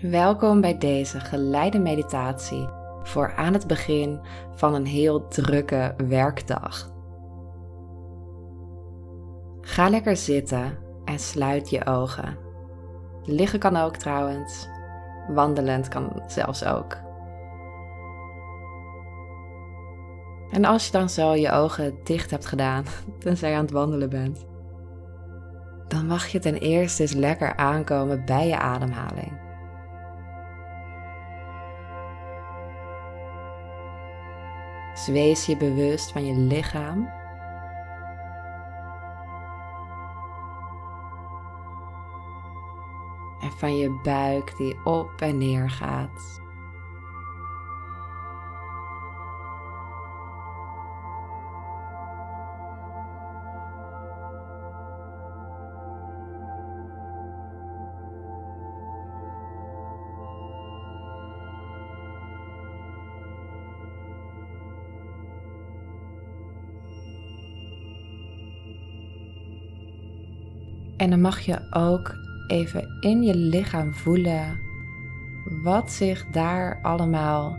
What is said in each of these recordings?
Welkom bij deze geleide meditatie voor aan het begin van een heel drukke werkdag. Ga lekker zitten en sluit je ogen. Liggen kan ook trouwens, wandelend kan zelfs ook. En als je dan zo je ogen dicht hebt gedaan, tenzij je aan het wandelen bent, dan mag je ten eerste eens lekker aankomen bij je ademhaling. Dus wees je bewust van je lichaam. En van je buik die op en neer gaat. En dan mag je ook even in je lichaam voelen wat zich daar allemaal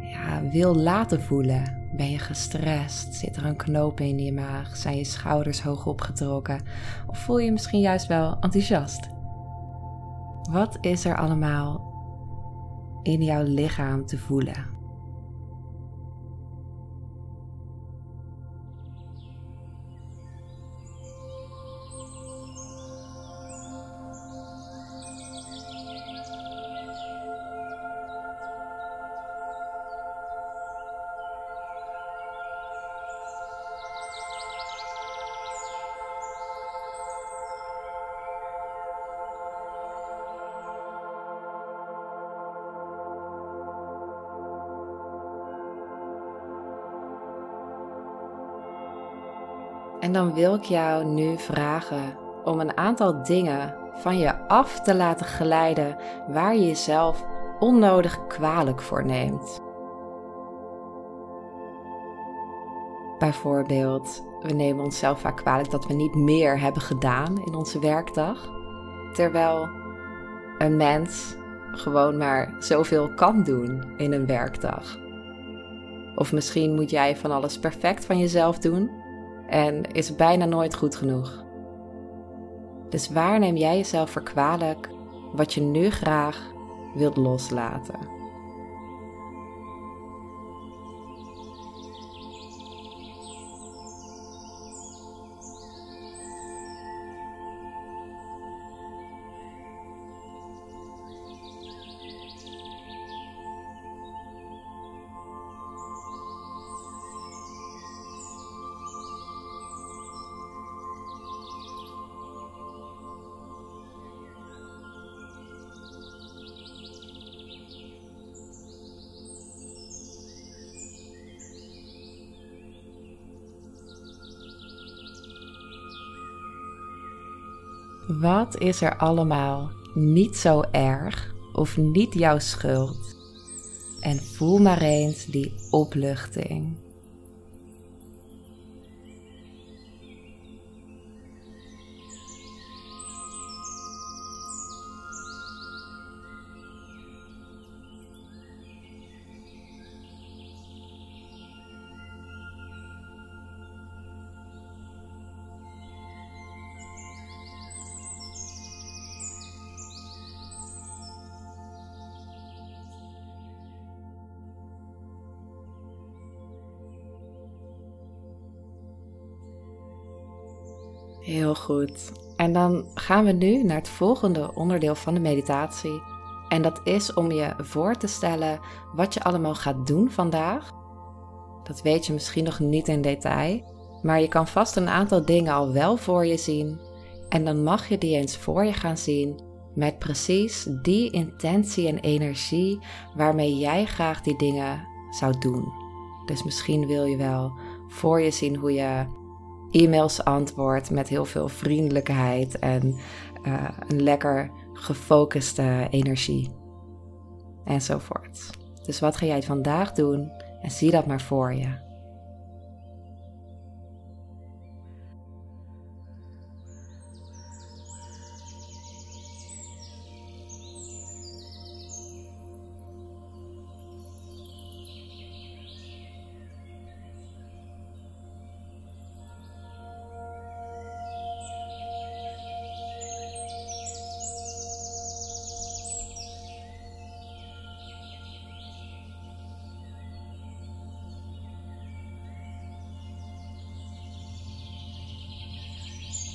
ja, wil laten voelen. Ben je gestrest? Zit er een knoop in je maag? Zijn je schouders hoog opgetrokken? Of voel je misschien juist wel enthousiast? Wat is er allemaal in jouw lichaam te voelen? En dan wil ik jou nu vragen om een aantal dingen van je af te laten glijden waar je jezelf onnodig kwalijk voor neemt. Bijvoorbeeld, we nemen onszelf vaak kwalijk dat we niet meer hebben gedaan in onze werkdag, terwijl een mens gewoon maar zoveel kan doen in een werkdag. Of misschien moet jij van alles perfect van jezelf doen en is bijna nooit goed genoeg. Dus waar neem jij jezelf voor kwalijk wat je nu graag wilt loslaten? Wat is er allemaal niet zo erg of niet jouw schuld? En voel maar eens die opluchting. Heel goed. En dan gaan we nu naar het volgende onderdeel van de meditatie. En dat is om je voor te stellen wat je allemaal gaat doen vandaag. Dat weet je misschien nog niet in detail, maar je kan vast een aantal dingen al wel voor je zien. En dan mag je die eens voor je gaan zien met precies die intentie en energie waarmee jij graag die dingen zou doen. Dus misschien wil je wel voor je zien hoe je e-mails antwoord met heel veel vriendelijkheid en uh, een lekker gefocuste energie. Enzovoort. Dus wat ga jij vandaag doen en zie dat maar voor je.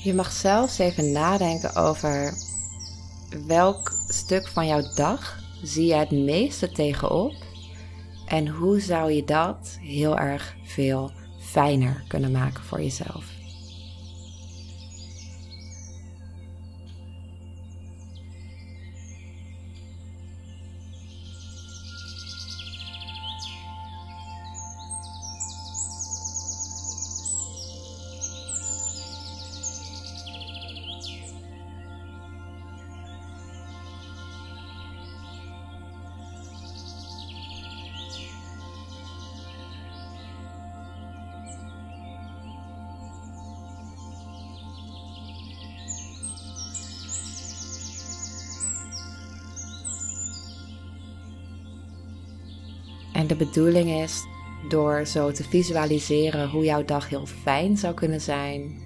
Je mag zelfs even nadenken over welk stuk van jouw dag zie je het meeste tegenop en hoe zou je dat heel erg veel fijner kunnen maken voor jezelf. En de bedoeling is door zo te visualiseren hoe jouw dag heel fijn zou kunnen zijn,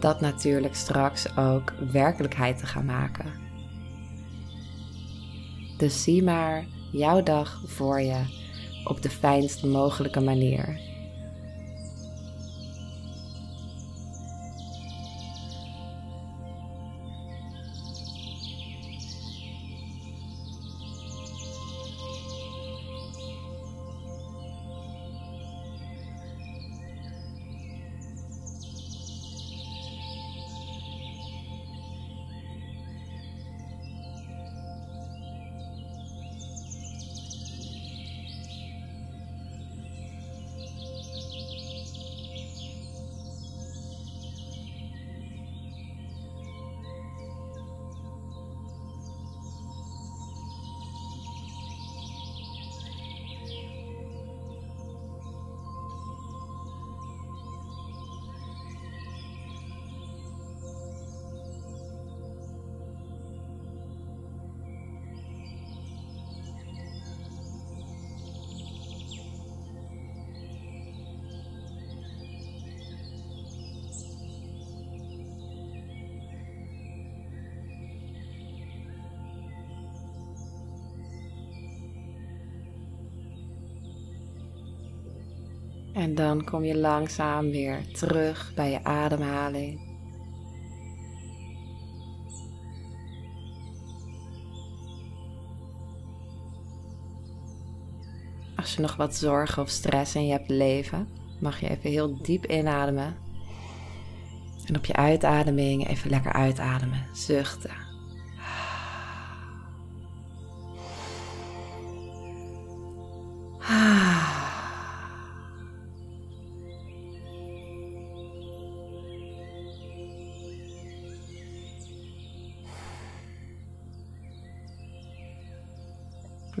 dat natuurlijk straks ook werkelijkheid te gaan maken. Dus zie maar jouw dag voor je op de fijnst mogelijke manier. En dan kom je langzaam weer terug bij je ademhaling. Als je nog wat zorgen of stress in je hebt leven, mag je even heel diep inademen. En op je uitademing even lekker uitademen, zuchten.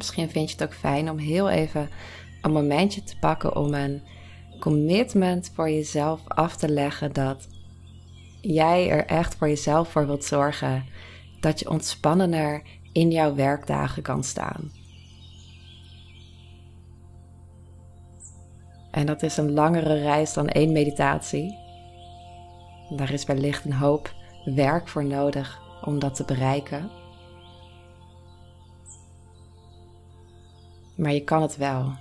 Misschien vind je het ook fijn om heel even een momentje te pakken om een commitment voor jezelf af te leggen dat jij er echt voor jezelf voor wilt zorgen dat je ontspannender in jouw werkdagen kan staan. En dat is een langere reis dan één meditatie. Daar is wellicht een hoop werk voor nodig om dat te bereiken. Maar je kan het wel.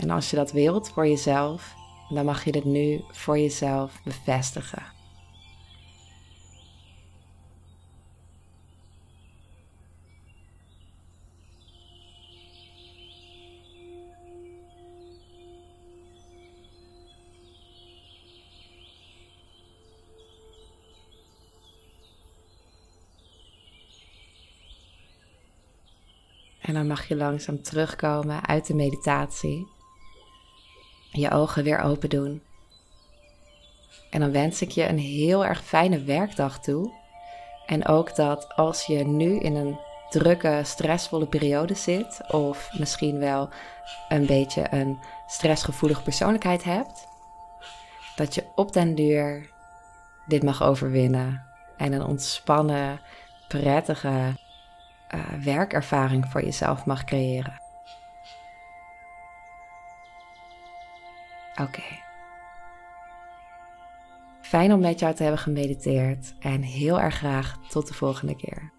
En als je dat wilt voor jezelf, dan mag je dit nu voor jezelf bevestigen. En dan mag je langzaam terugkomen uit de meditatie. Je ogen weer open doen. En dan wens ik je een heel erg fijne werkdag toe. En ook dat als je nu in een drukke, stressvolle periode zit, of misschien wel een beetje een stressgevoelige persoonlijkheid hebt, dat je op den duur dit mag overwinnen en een ontspannen, prettige uh, werkervaring voor jezelf mag creëren. Oké. Fijn om met jou te hebben gemediteerd en heel erg graag tot de volgende keer.